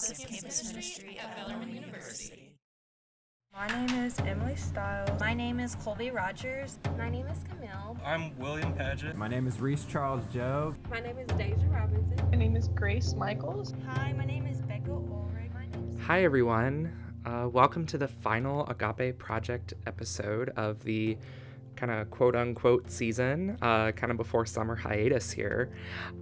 Campus, Campus Ministry at Bellarmine University. My name is Emily Stiles. My name is Colby Rogers. My name is Camille. I'm William Paget. My name is Reese Charles Joe. My name is Deja Robinson. My name is Grace Michaels. Hi, my name is Becca Ulrich. Hi, everyone. Uh, welcome to the final Agape Project episode of the kind of quote unquote season, uh, kind of before summer hiatus here.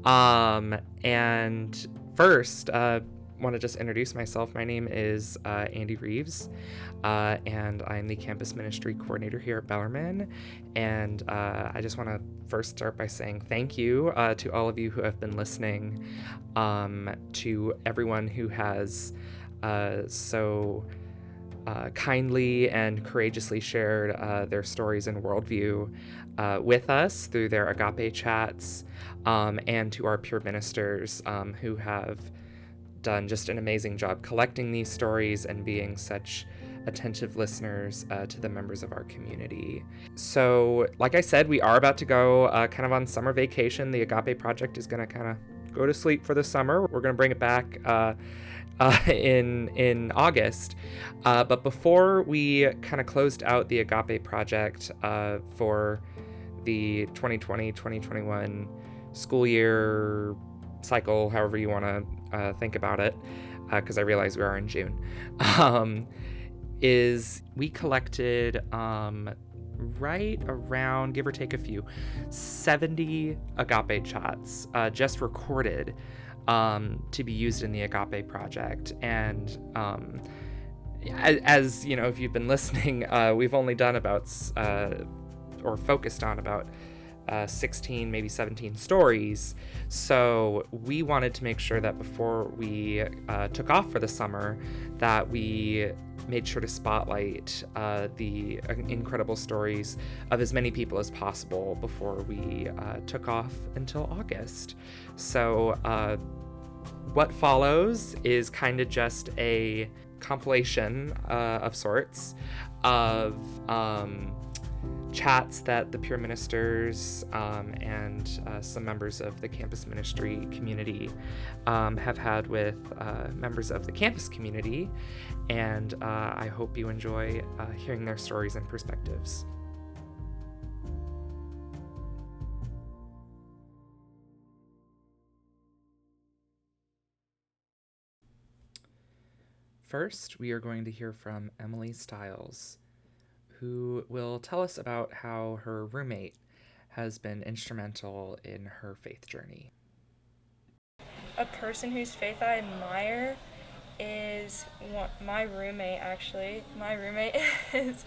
Um, and first, uh, want to just introduce myself. My name is uh, Andy Reeves, uh, and I'm the campus ministry coordinator here at Bellarmine. And uh, I just want to first start by saying thank you uh, to all of you who have been listening, um, to everyone who has uh, so. Uh, kindly and courageously shared their stories and worldview with us through their agape chats, um, and to our peer ministers um, who have done just an amazing job collecting these stories and being such attentive listeners uh, to the members of our community. So, like I said, we are about to go uh, kind of on summer vacation. The Agape Project is going to kind of go to sleep for the summer. We're going to bring it back. Uh, uh, in in August. Uh, but before we kind of closed out the Agape project uh, for the 2020-2021 school year cycle, however you want to uh, think about it, because uh, I realize we are in June, um, is we collected um, right around, give or take a few, 70 Agape chats uh, just recorded um, to be used in the Agape project. And um, as, as, you know, if you've been listening, uh, we've only done about uh, or focused on about uh, 16, maybe 17 stories. So we wanted to make sure that before we uh, took off for the summer, that we made sure to spotlight uh, the incredible stories of as many people as possible before we uh, took off until August. So, uh, what follows is kind of just a compilation uh, of sorts of um, chats that the peer ministers um, and uh, some members of the campus ministry community um, have had with uh, members of the campus community. And uh, I hope you enjoy uh, hearing their stories and perspectives. First, we are going to hear from Emily Stiles, who will tell us about how her roommate has been instrumental in her faith journey. A person whose faith I admire is my roommate, actually. My roommate is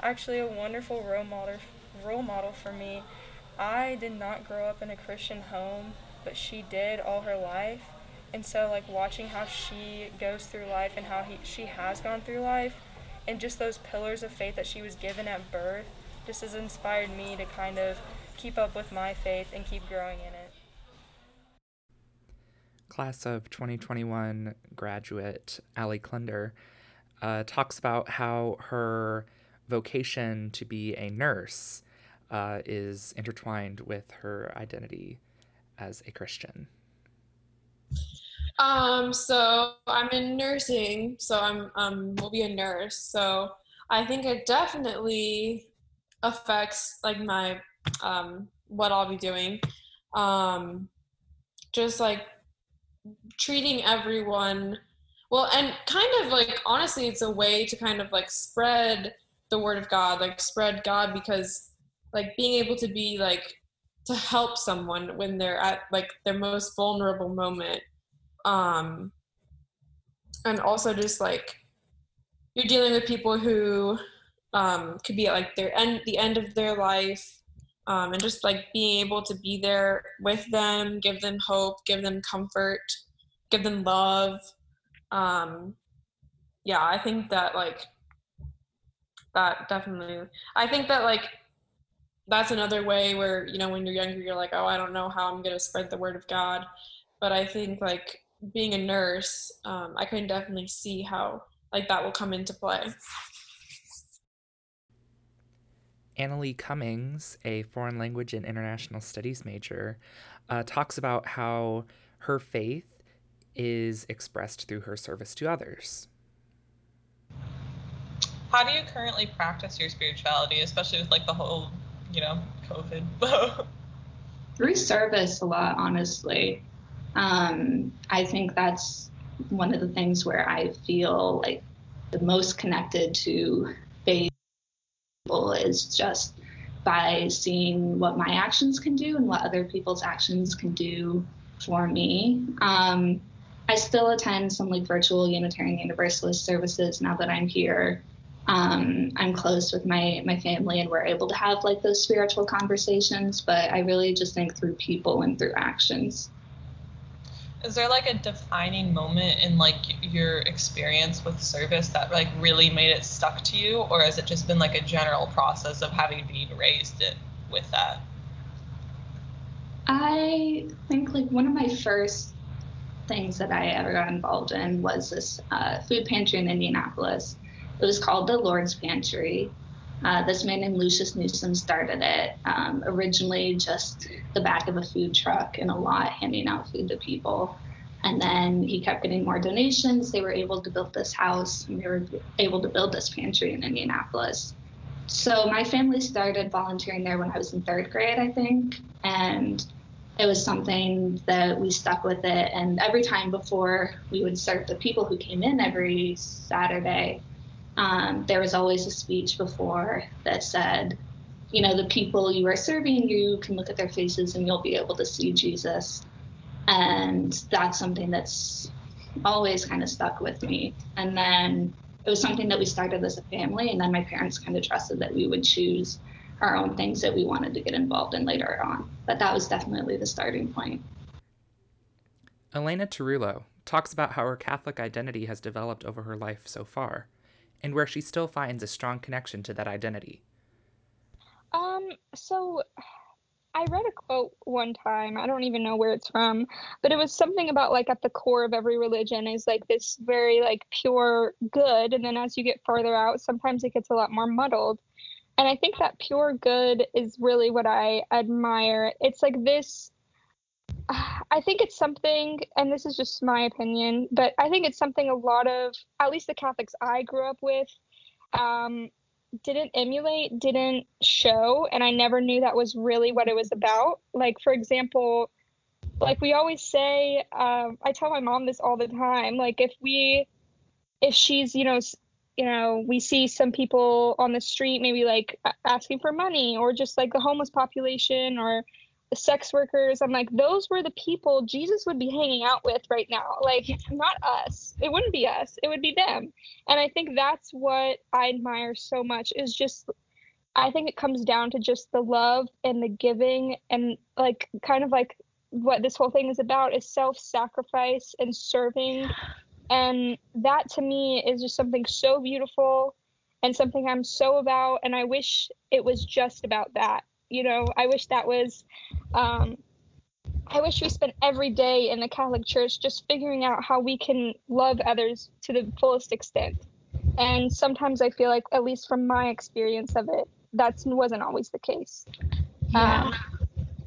actually a wonderful role model, role model for me. I did not grow up in a Christian home, but she did all her life and so like watching how she goes through life and how he, she has gone through life and just those pillars of faith that she was given at birth just has inspired me to kind of keep up with my faith and keep growing in it. Class of 2021 graduate ali klunder uh, talks about how her vocation to be a nurse uh, is intertwined with her identity as a christian um, so I'm in nursing, so I'm um will be a nurse. So I think it definitely affects like my um what I'll be doing. Um just like treating everyone well and kind of like honestly it's a way to kind of like spread the word of God, like spread God because like being able to be like to help someone when they're at like their most vulnerable moment um and also just like you're dealing with people who um could be at like their end the end of their life um and just like being able to be there with them give them hope give them comfort give them love. Um yeah i think that like that definitely i think that like that's another way where you know when you're younger you're like oh i don't know how i'm going to spread the word of god. But i think like being a nurse, um, I can definitely see how like that will come into play. Annalie Cummings, a foreign language and international studies major, uh, talks about how her faith is expressed through her service to others. How do you currently practice your spirituality, especially with like the whole, you know, COVID? Through service a lot, honestly. Um, I think that's one of the things where I feel like the most connected to faith is just by seeing what my actions can do and what other people's actions can do for me. Um, I still attend some like virtual Unitarian Universalist services now that I'm here. Um, I'm close with my my family and we're able to have like those spiritual conversations, but I really just think through people and through actions. Is there like a defining moment in like your experience with service that like really made it stuck to you, or has it just been like a general process of having been raised it with that? I think like one of my first things that I ever got involved in was this uh, food pantry in Indianapolis. It was called the Lord's Pantry. Uh, this man named Lucius Newsom started it. Um, originally, just the back of a food truck in a lot, handing out food to people. And then he kept getting more donations. They were able to build this house, and they were able to build this pantry in Indianapolis. So my family started volunteering there when I was in third grade, I think, and it was something that we stuck with it. And every time before we would serve the people who came in every Saturday, um, there was always a speech before that said, you know, the people you are serving, you can look at their faces and you'll be able to see Jesus. And that's something that's always kind of stuck with me. And then it was something that we started as a family, and then my parents kind of trusted that we would choose our own things that we wanted to get involved in later on. But that was definitely the starting point. Elena Tarullo talks about how her Catholic identity has developed over her life so far, and where she still finds a strong connection to that identity. Um, so I read a quote one time. I don't even know where it's from, but it was something about like at the core of every religion is like this very like pure good, and then as you get farther out, sometimes it gets a lot more muddled. And I think that pure good is really what I admire. It's like this I think it's something, and this is just my opinion, but I think it's something a lot of, at least the Catholics I grew up with, um, didn't emulate, didn't show, and I never knew that was really what it was about. Like, for example, like we always say, um, I tell my mom this all the time. Like, if we, if she's, you know, you know, we see some people on the street maybe like asking for money, or just like the homeless population, or sex workers. I'm like, those were the people Jesus would be hanging out with right now. Like, not us. It wouldn't be us. It would be them. And I think that's what I admire so much is just I think it comes down to just the love and the giving and like kind of like what this whole thing is about is self-sacrifice and serving. And that to me is just something so beautiful and something I'm so about and I wish it was just about that you know i wish that was um, i wish we spent every day in the catholic church just figuring out how we can love others to the fullest extent. And sometimes i feel like at least from my experience of it that wasn't always the case. Yeah. Um,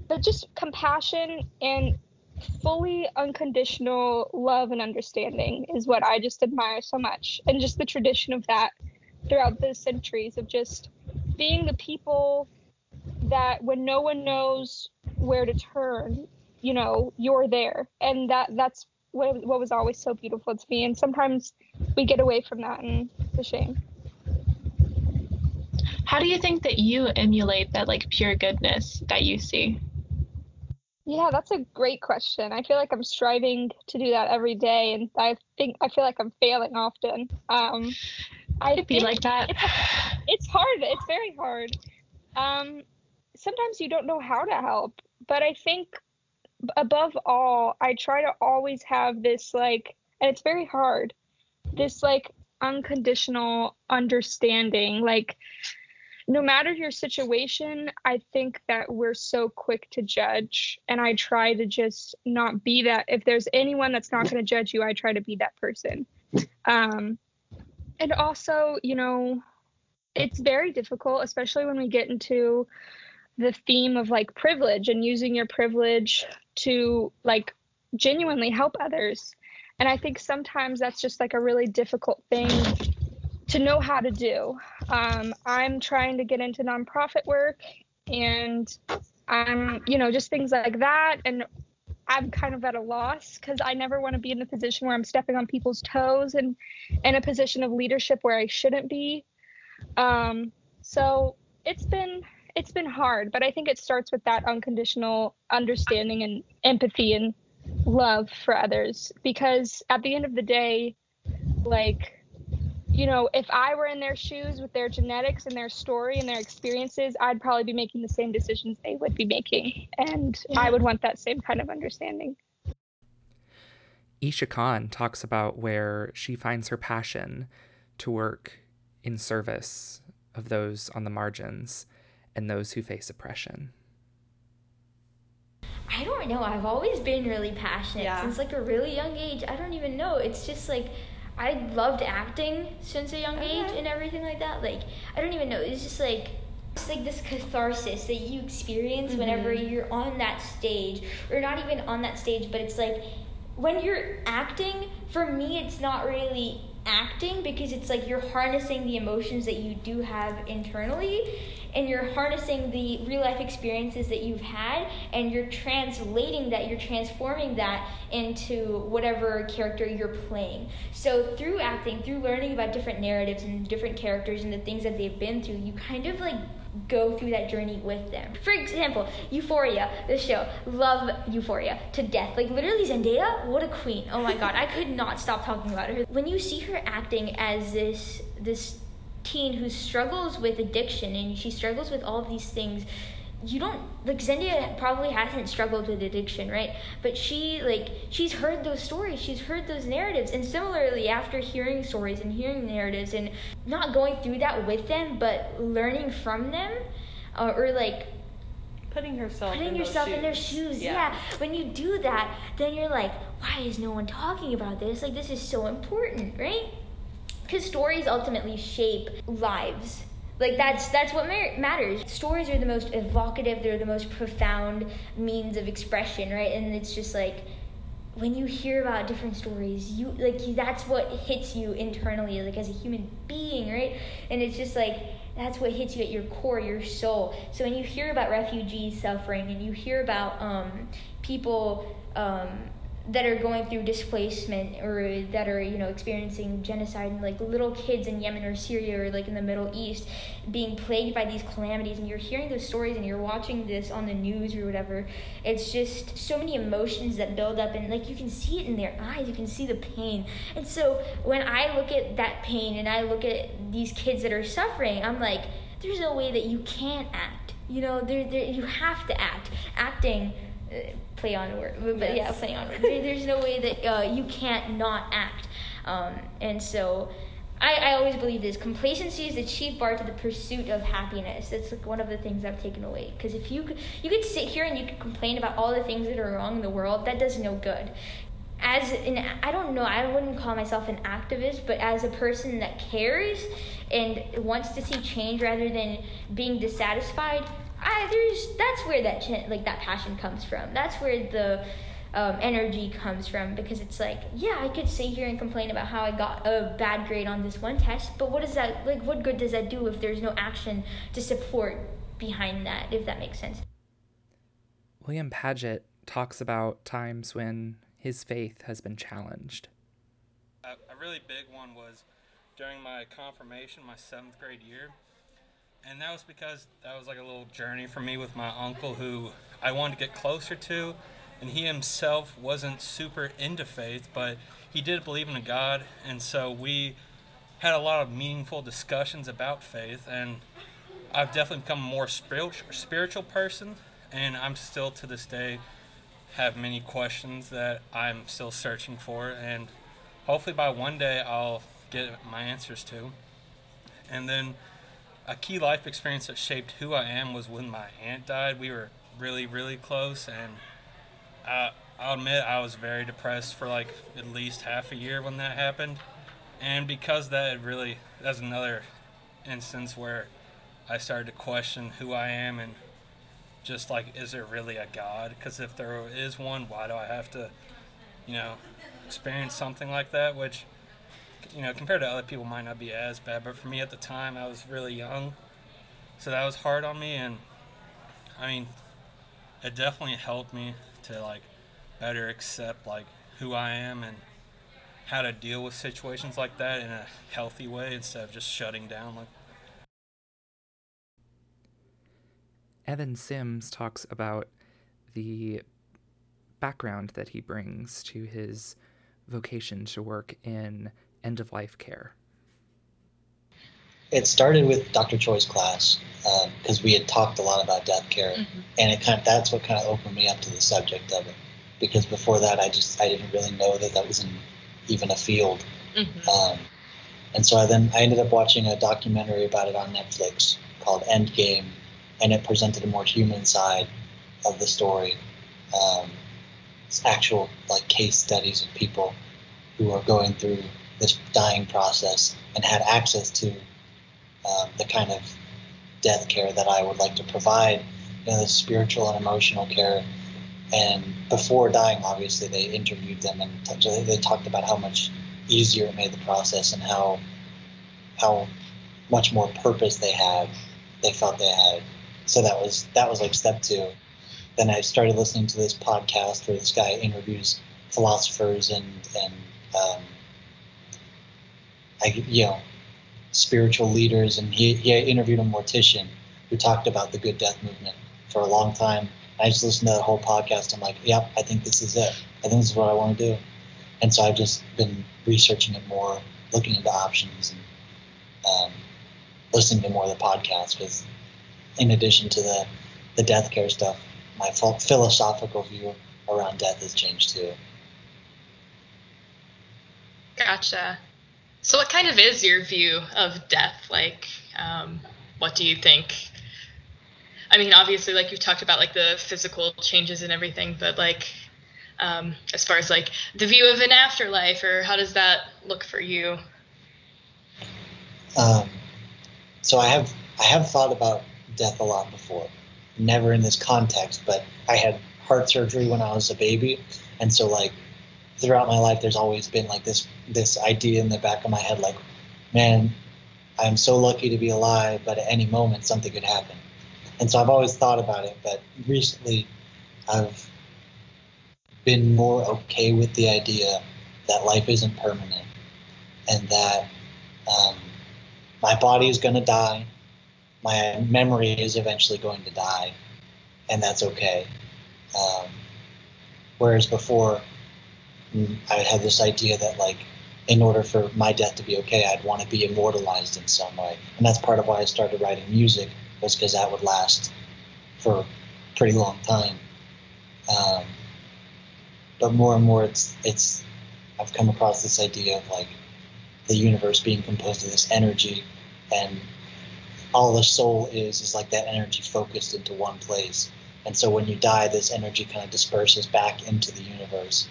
but just compassion and fully unconditional love and understanding is what i just admire so much. And just the tradition of that throughout the centuries of just being the people that when no one knows where to turn, you know, you're there. And that that's what, what was always so beautiful to me. And sometimes we get away from that and it's a shame. How do you think that you emulate that like pure goodness that you see? Yeah, that's a great question. I feel like I'm striving to do that every day, and I think I feel like I'm failing often. Um, I be like that. It's, it's, hard. It's very hard. Um, sometimes you don't know how to help. But I think above all, I try to always have this like, and it's very hard, this like unconditional understanding. Like, no matter your situation, I think that we're so quick to judge. And I try to just not be that. If there's anyone that's not going to judge you, I try to be that person. Um, and also, you know, it's very difficult, especially when we get into the theme of like privilege and using your privilege to like genuinely help others. And I think sometimes that's just like a really difficult thing to know how to do. Um, I'm trying to get into nonprofit work and I'm, you know, just things like that. And I'm kind of at a loss because I never want to be in a position where I'm stepping on people's toes and in a position of leadership where I shouldn't be. Um, so it's been it's been hard, but I think it starts with that unconditional understanding and empathy and love for others because at the end of the day, like you know, if I were in their shoes with their genetics and their story and their experiences, I'd probably be making the same decisions they would be making. And yeah. I would want that same kind of understanding. Isha Khan talks about where she finds her passion to work in service of those on the margins and those who face oppression. I don't know. I've always been really passionate yeah. since like a really young age. I don't even know. It's just like I loved acting since a young okay. age and everything like that. Like I don't even know. It's just like it's like this catharsis that you experience mm-hmm. whenever you're on that stage, or not even on that stage, but it's like when you're acting. For me, it's not really acting because it's like you're harnessing the emotions that you do have internally and you're harnessing the real life experiences that you've had and you're translating that, you're transforming that into whatever character you're playing. So through acting, through learning about different narratives and different characters and the things that they've been through, you kind of like go through that journey with them. For example, Euphoria, the show. Love Euphoria to death. Like literally Zendaya, what a queen. Oh my god, I could not stop talking about her. When you see her acting as this this teen who struggles with addiction and she struggles with all of these things you don't like Zendaya probably hasn't struggled with addiction, right? But she like she's heard those stories, she's heard those narratives, and similarly after hearing stories and hearing narratives and not going through that with them, but learning from them, uh, or like putting herself putting in yourself in their shoes. Yeah. yeah. When you do that, then you're like, why is no one talking about this? Like this is so important, right? Because stories ultimately shape lives. Like that's that's what matters. Stories are the most evocative they're the most profound means of expression right? And it's just like when you hear about different stories you like that's what hits you internally like as a human being right? And it's just like that's what hits you at your core your soul. So when you hear about refugees suffering and you hear about um, people um, that are going through displacement or that are you know experiencing genocide and like little kids in Yemen or Syria or like in the Middle East being plagued by these calamities and you're hearing those stories and you're watching this on the news or whatever it's just so many emotions that build up and like you can see it in their eyes you can see the pain. And so when I look at that pain and I look at these kids that are suffering I'm like there's no way that you can't act. You know there, you have to act. Acting uh, play on word, but yes. yeah, play on word. There's no way that uh, you can't not act, um, and so. I, I always believe this complacency is the chief bar to the pursuit of happiness. That's like one of the things I've taken away. Because if you could, you could sit here and you could complain about all the things that are wrong in the world, that does no good as an I don't know, I wouldn't call myself an activist, but as a person that cares and wants to see change rather than being dissatisfied, I there's that's where that ch- like that passion comes from. That's where the um, energy comes from because it's like yeah I could sit here and complain about how I got a bad grade on this one test, but what does that like? What good does that do if there's no action to support behind that? If that makes sense. William Paget talks about times when his faith has been challenged. A, a really big one was during my confirmation, my seventh grade year and that was because that was like a little journey for me with my uncle who I wanted to get closer to. And he himself wasn't super into faith, but he did believe in a God. And so we had a lot of meaningful discussions about faith. And I've definitely become a more spiritual, person. And I'm still to this day have many questions that I'm still searching for. And hopefully by one day I'll get my answers to. And then a key life experience that shaped who I am was when my aunt died. We were really, really close, and I, I'll admit I was very depressed for like at least half a year when that happened. And because that, really, that's another instance where I started to question who I am and just like, is there really a God? Because if there is one, why do I have to, you know, experience something like that, which you know compared to other people might not be as bad, but for me at the time I was really young, so that was hard on me, and I mean, it definitely helped me to like better accept like who I am and how to deal with situations like that in a healthy way instead of just shutting down like. Evan Sims talks about the background that he brings to his vocation to work in end of life care. It started with Dr. Choi's class because um, we had talked a lot about death care, mm-hmm. and it kind of that's what kind of opened me up to the subject of it. Because before that, I just I didn't really know that that was in, even a field. Mm-hmm. Um, and so I then I ended up watching a documentary about it on Netflix called Endgame, and it presented a more human side of the story. Um, actual like case studies of people who are going through this dying process and had access to um, the kind of death care that I would like to provide, you know, the spiritual and emotional care. And before dying, obviously, they interviewed them and t- they talked about how much easier it made the process and how how much more purpose they had, they felt they had. So that was that was like step two then I started listening to this podcast where this guy interviews philosophers and and um, I you know spiritual leaders, and he, he interviewed a mortician who talked about the Good Death movement for a long time. I just listened to that whole podcast. I'm like, yep, I think this is it. I think this is what I want to do. And so I've just been researching it more, looking into options, and um, listening to more of the podcast because, in addition to the the death care stuff, my philosophical view around death has changed too. Gotcha. So, what kind of is your view of death? Like, um, what do you think? I mean, obviously, like you talked about, like the physical changes and everything, but like, um, as far as like the view of an afterlife, or how does that look for you? Um, so I have I have thought about death a lot before never in this context, but I had heart surgery when I was a baby, and so like throughout my life, there's always been like this this idea in the back of my head, like, man, I'm so lucky to be alive, but at any moment something could happen, and so I've always thought about it, but recently I've been more okay with the idea that life isn't permanent and that um, my body is going to die my memory is eventually going to die, and that's okay. Um, whereas before, mm, I had this idea that like, in order for my death to be okay, I'd want to be immortalized in some way, and that's part of why I started writing music was because that would last for a pretty long time. Um, but more and more, it's it's I've come across this idea of like the universe being composed of this energy, and all the soul is is like that energy focused into one place. And so when you die, this energy kind of disperses back into the universe.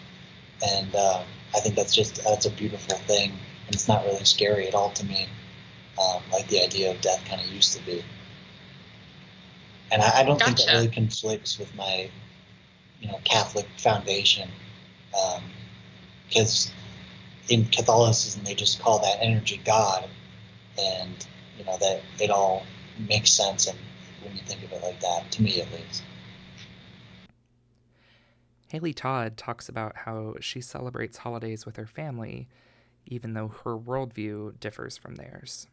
And um, I think that's just that's a beautiful thing, and it's not really scary at all to me, um, like the idea of death kind of used to be. And I, I don't gotcha. think that really conflicts with my, you know, Catholic foundation, because um, in Catholicism they just call that energy God, and you know that it all makes sense and when you think of it like that to me at least haley todd talks about how she celebrates holidays with her family even though her worldview differs from theirs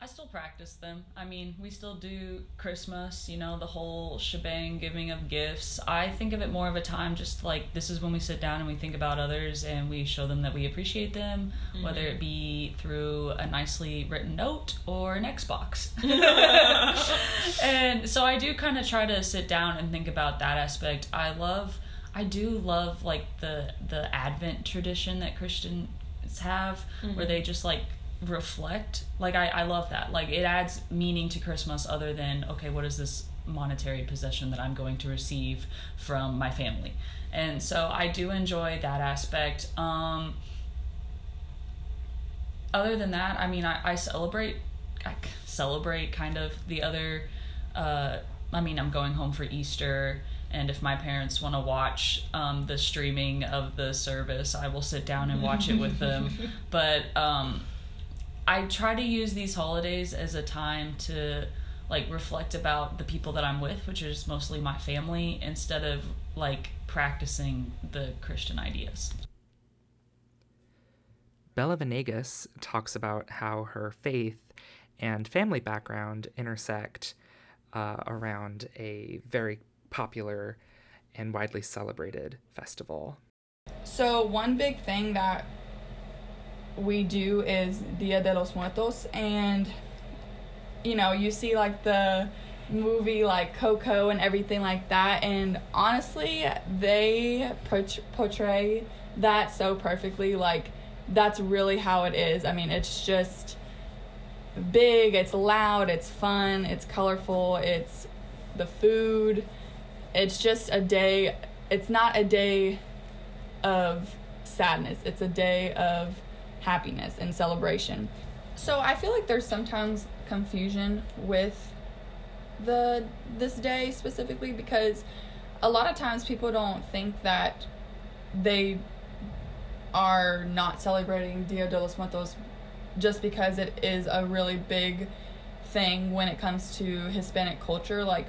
I still practice them. I mean, we still do Christmas, you know, the whole shebang, giving of gifts. I think of it more of a time just like this is when we sit down and we think about others and we show them that we appreciate them, mm-hmm. whether it be through a nicely written note or an Xbox. and so I do kind of try to sit down and think about that aspect. I love I do love like the the Advent tradition that Christians have mm-hmm. where they just like reflect like I, I love that. Like it adds meaning to christmas other than okay what is this monetary possession that i'm going to receive from my family? And so i do enjoy that aspect. Um other than that i mean i, I celebrate I celebrate kind of the other uh i mean i'm going home for easter And if my parents want to watch um, the streaming of the service, I will sit down and watch it with them. But um, I try to use these holidays as a time to like reflect about the people that I'm with, which is mostly my family, instead of like practicing the Christian ideas. Bella Venegas talks about how her faith and family background intersect uh, around a very popular and widely celebrated festival. So, one big thing that we do is Dia de los Muertos, and you know, you see like the movie like Coco and everything like that, and honestly, they portray that so perfectly. Like, that's really how it is. I mean, it's just big, it's loud, it's fun, it's colorful, it's the food. It's just a day, it's not a day of sadness, it's a day of happiness and celebration. So I feel like there's sometimes confusion with the this day specifically because a lot of times people don't think that they are not celebrating Dia de los Muertos just because it is a really big thing when it comes to Hispanic culture. Like,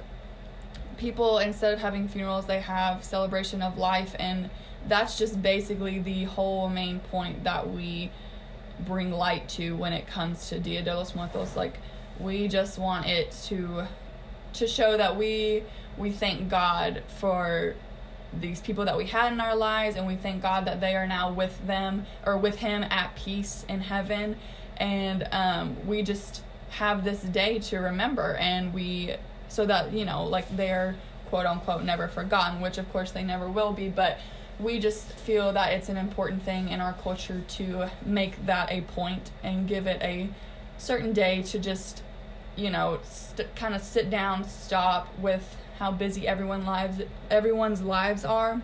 people, instead of having funerals, they have celebration of life, and that's just basically the whole main point that we bring light to when it comes to Dia de los Muertos. Like, we just want it to to show that we we thank God for these people that we had in our lives and we thank God that they are now with them or with him at peace in heaven and um, we just have this day to remember and we so that you know like they're quote unquote never forgotten which of course they never will be but we just feel that it's an important thing in our culture to make that a point and give it a certain day to just you know st- kind of sit down stop with how busy everyone lives everyone's lives are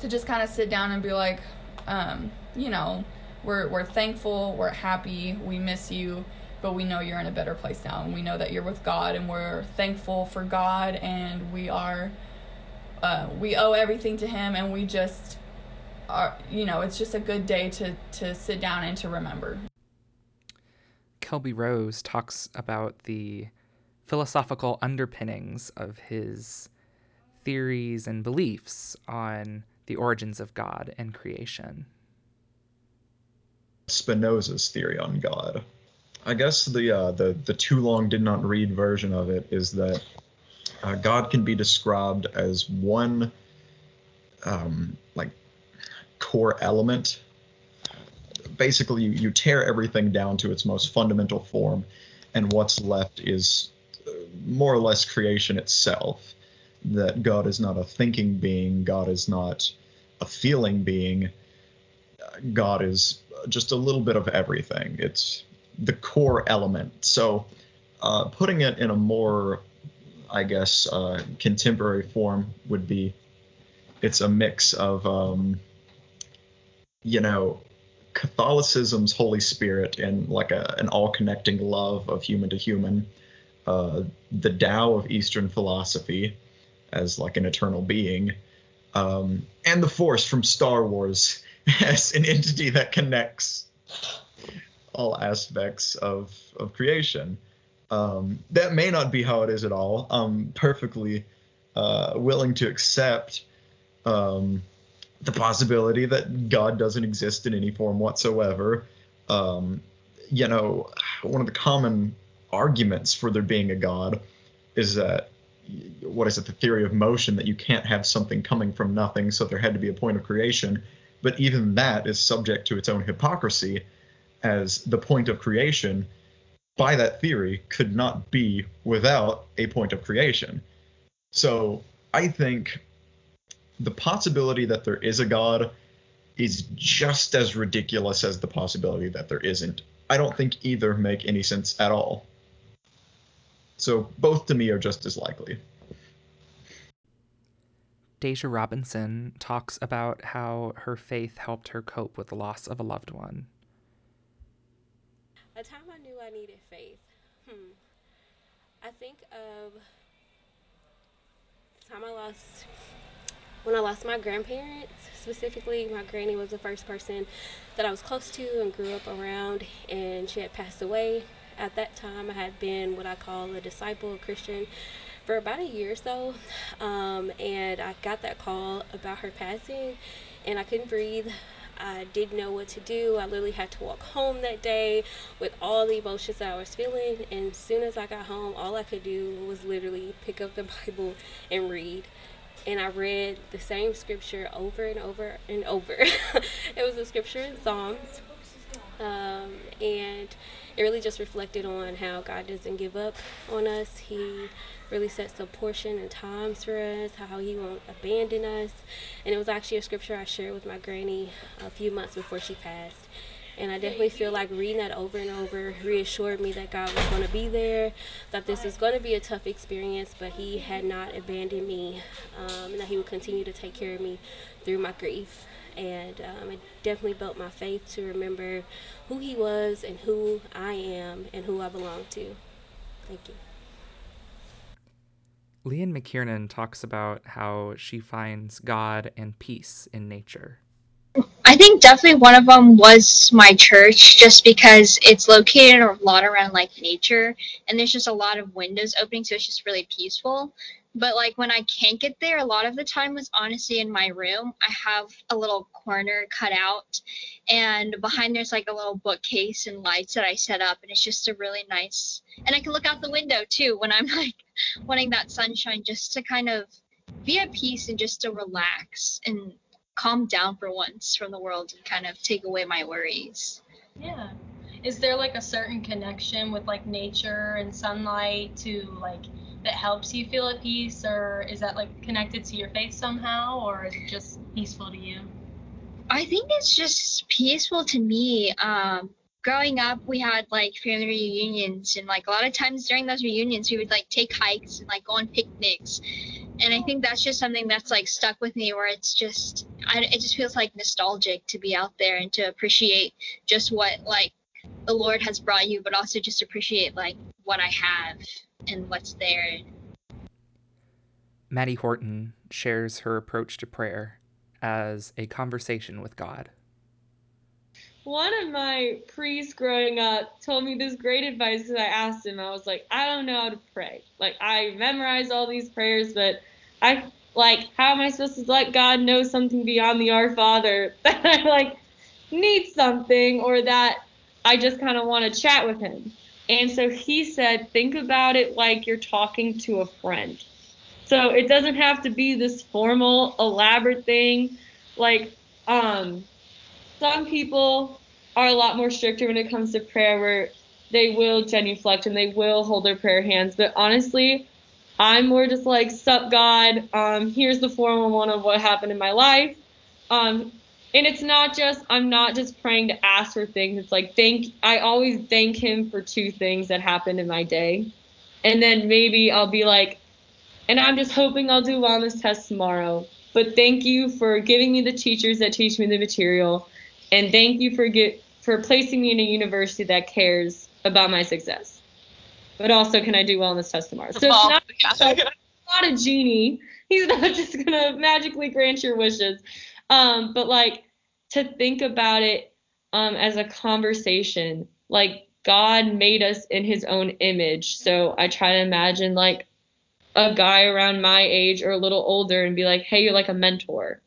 to just kind of sit down and be like um, you know we're we're thankful, we're happy, we miss you, but we know you're in a better place now and we know that you're with God and we're thankful for God and we are uh, we owe everything to him and we just are you know, it's just a good day to to sit down and to remember. Kelby Rose talks about the philosophical underpinnings of his theories and beliefs on the origins of God and creation. Spinoza's theory on God. I guess the uh, the the too long did not read version of it is that uh, God can be described as one um, like core element. Basically, you, you tear everything down to its most fundamental form, and what's left is uh, more or less creation itself. That God is not a thinking being, God is not a feeling being, God is just a little bit of everything. It's the core element. So, uh, putting it in a more, I guess, uh, contemporary form would be it's a mix of, um, you know, Catholicism's Holy Spirit and like a, an all connecting love of human to human, uh, the Tao of Eastern philosophy as like an eternal being, um, and the Force from Star Wars as an entity that connects all aspects of of creation. Um, that may not be how it is at all. I'm perfectly uh, willing to accept um, the possibility that God doesn't exist in any form whatsoever. Um, you know, one of the common arguments for there being a God is that what is it, the theory of motion, that you can't have something coming from nothing, so there had to be a point of creation. But even that is subject to its own hypocrisy, as the point of creation, by that theory, could not be without a point of creation. So I think the possibility that there is a God is just as ridiculous as the possibility that there isn't. I don't think either make any sense at all. So both to me are just as likely. Deja Robinson talks about how her faith helped her cope with the loss of a loved one. A time I knew I needed faith. Hmm. I think of the time I lost, when I lost my grandparents, specifically, my granny was the first person that I was close to and grew up around, and she had passed away. At that time, I had been what I call a disciple, a Christian, for about a year or so, um, and I got that call about her passing, and I couldn't breathe. I didn't know what to do. I literally had to walk home that day with all the emotions that I was feeling. And as soon as I got home, all I could do was literally pick up the Bible and read. And I read the same scripture over and over and over. it was a scripture in Psalms. Um, and it really just reflected on how God doesn't give up on us. He really sets a portion and times for us, how he won't abandon us. And it was actually a scripture I shared with my granny a few months before she passed. And I definitely feel like reading that over and over reassured me that God was going to be there, that this was going to be a tough experience, but He had not abandoned me, um, and that He would continue to take care of me through my grief. And um, it definitely built my faith to remember who He was and who I am and who I belong to. Thank you. Leanne McKiernan talks about how she finds God and peace in nature. I think definitely one of them was my church, just because it's located a lot around like nature, and there's just a lot of windows opening, so it's just really peaceful. But like when I can't get there, a lot of the time was honestly in my room. I have a little corner cut out, and behind there's like a little bookcase and lights that I set up, and it's just a really nice. And I can look out the window too when I'm like wanting that sunshine, just to kind of be at peace and just to relax and calm down for once from the world and kind of take away my worries. Yeah. Is there like a certain connection with like nature and sunlight to like that helps you feel at peace or is that like connected to your faith somehow or is it just peaceful to you? I think it's just peaceful to me. Um growing up we had like family reunions and like a lot of times during those reunions we would like take hikes and like go on picnics and i think that's just something that's like stuck with me where it's just I, it just feels like nostalgic to be out there and to appreciate just what like the lord has brought you but also just appreciate like what i have and what's there maddie horton shares her approach to prayer as a conversation with god one of my priests growing up told me this great advice because I asked him. I was like, I don't know how to pray. Like I memorize all these prayers, but I like how am I supposed to let God know something beyond the Our Father that I like need something or that I just kind of want to chat with him. And so he said, think about it like you're talking to a friend. So it doesn't have to be this formal, elaborate thing. Like, um, some people are a lot more stricter when it comes to prayer where they will genuflect and they will hold their prayer hands. But honestly, I'm more just like, sup God, um, here's the 411 of what happened in my life. Um, and it's not just I'm not just praying to ask for things. It's like thank I always thank him for two things that happened in my day. And then maybe I'll be like, and I'm just hoping I'll do well on this test tomorrow. But thank you for giving me the teachers that teach me the material and thank you for get for placing me in a university that cares about my success. But also, can I do well on this test tomorrow? So it's oh, not, it's not a genie. He's not just gonna magically grant your wishes. Um, but like to think about it um, as a conversation, like God made us in His own image. So I try to imagine like a guy around my age or a little older and be like, hey, you're like a mentor.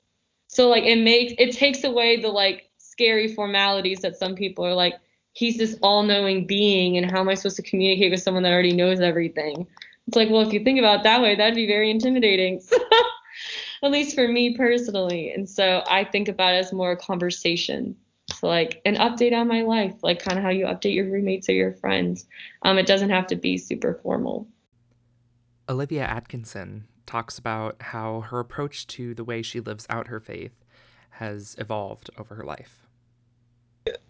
So like it makes it takes away the like scary formalities that some people are like, he's this all knowing being, and how am I supposed to communicate with someone that already knows everything? It's like, well, if you think about it that way, that'd be very intimidating. At least for me personally. And so I think about it as more a conversation. So like an update on my life, like kind of how you update your roommates or your friends. Um, it doesn't have to be super formal. Olivia Atkinson talks about how her approach to the way she lives out her faith has evolved over her life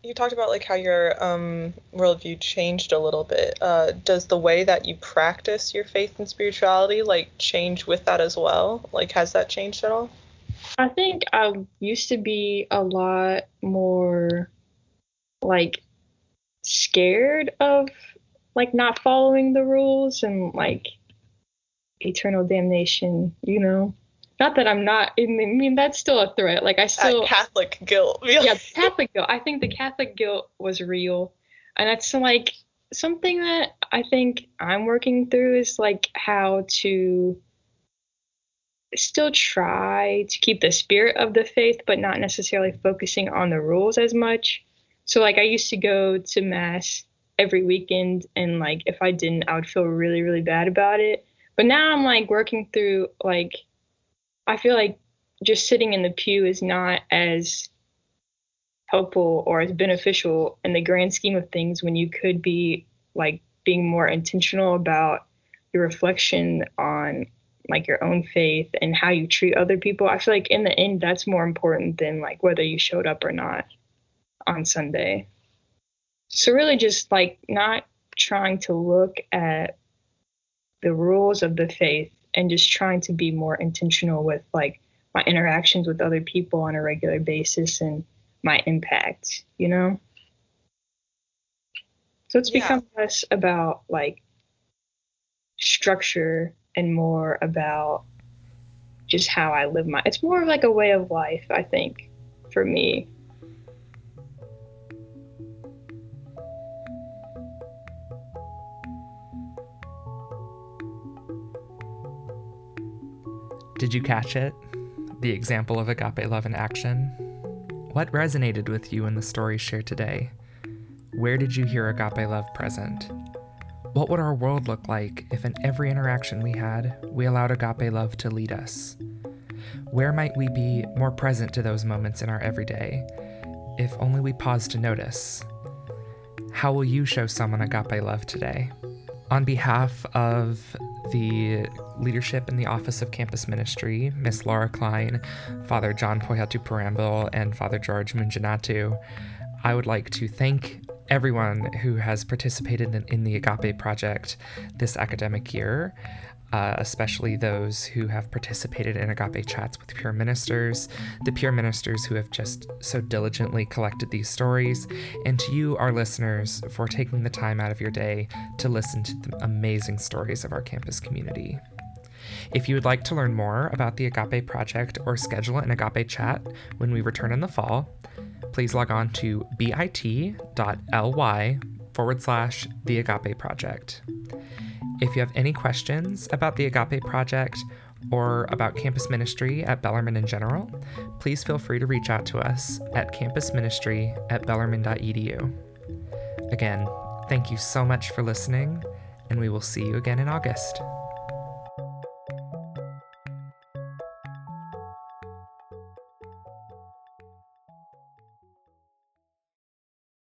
you talked about like how your um, worldview changed a little bit. Uh, does the way that you practice your faith and spirituality like change with that as well? Like, has that changed at all? I think I used to be a lot more like scared of like not following the rules and like eternal damnation, you know. Not that I'm not. I mean, that's still a threat. Like I still Catholic guilt. yeah, Catholic guilt. I think the Catholic guilt was real, and that's like something that I think I'm working through is like how to still try to keep the spirit of the faith, but not necessarily focusing on the rules as much. So like I used to go to mass every weekend, and like if I didn't, I would feel really really bad about it. But now I'm like working through like I feel like just sitting in the pew is not as helpful or as beneficial in the grand scheme of things when you could be like being more intentional about your reflection on like your own faith and how you treat other people. I feel like in the end that's more important than like whether you showed up or not on Sunday. So really just like not trying to look at the rules of the faith and just trying to be more intentional with like my interactions with other people on a regular basis and my impact, you know? So it's Yeah. become less about like structure and more about just how I live my it's more of like a way of life, I think, for me. Did you catch it? The example of agape love in action? What resonated with you in the story shared today? Where did you hear agape love present? What would our world look like if in every interaction we had, we allowed agape love to lead us? Where might we be more present to those moments in our everyday, if only we pause to notice? How will you show someone agape love today? On behalf of the leadership in the Office of Campus Ministry, Miss Laura Klein, Father John Pozhathuparambil, and Father George Munjanattu, I would like to thank everyone who has participated in, in the Agape Project this academic year. Uh, especially those who have participated in agape chats with peer ministers, the peer ministers who have just so diligently collected these stories, and to you, our listeners, for taking the time out of your day to listen to the amazing stories of our campus community. If you would like to learn more about the Agape Project or schedule an Agape chat when we return in the fall, please log on to bit.ly forward slash the Agape Project. If you have any questions about the Agape Project or about campus ministry at Bellarmine in general, please feel free to reach out to us at campusministry at bellarmine.edu. Again, thank you so much for listening, and we will see you again in August.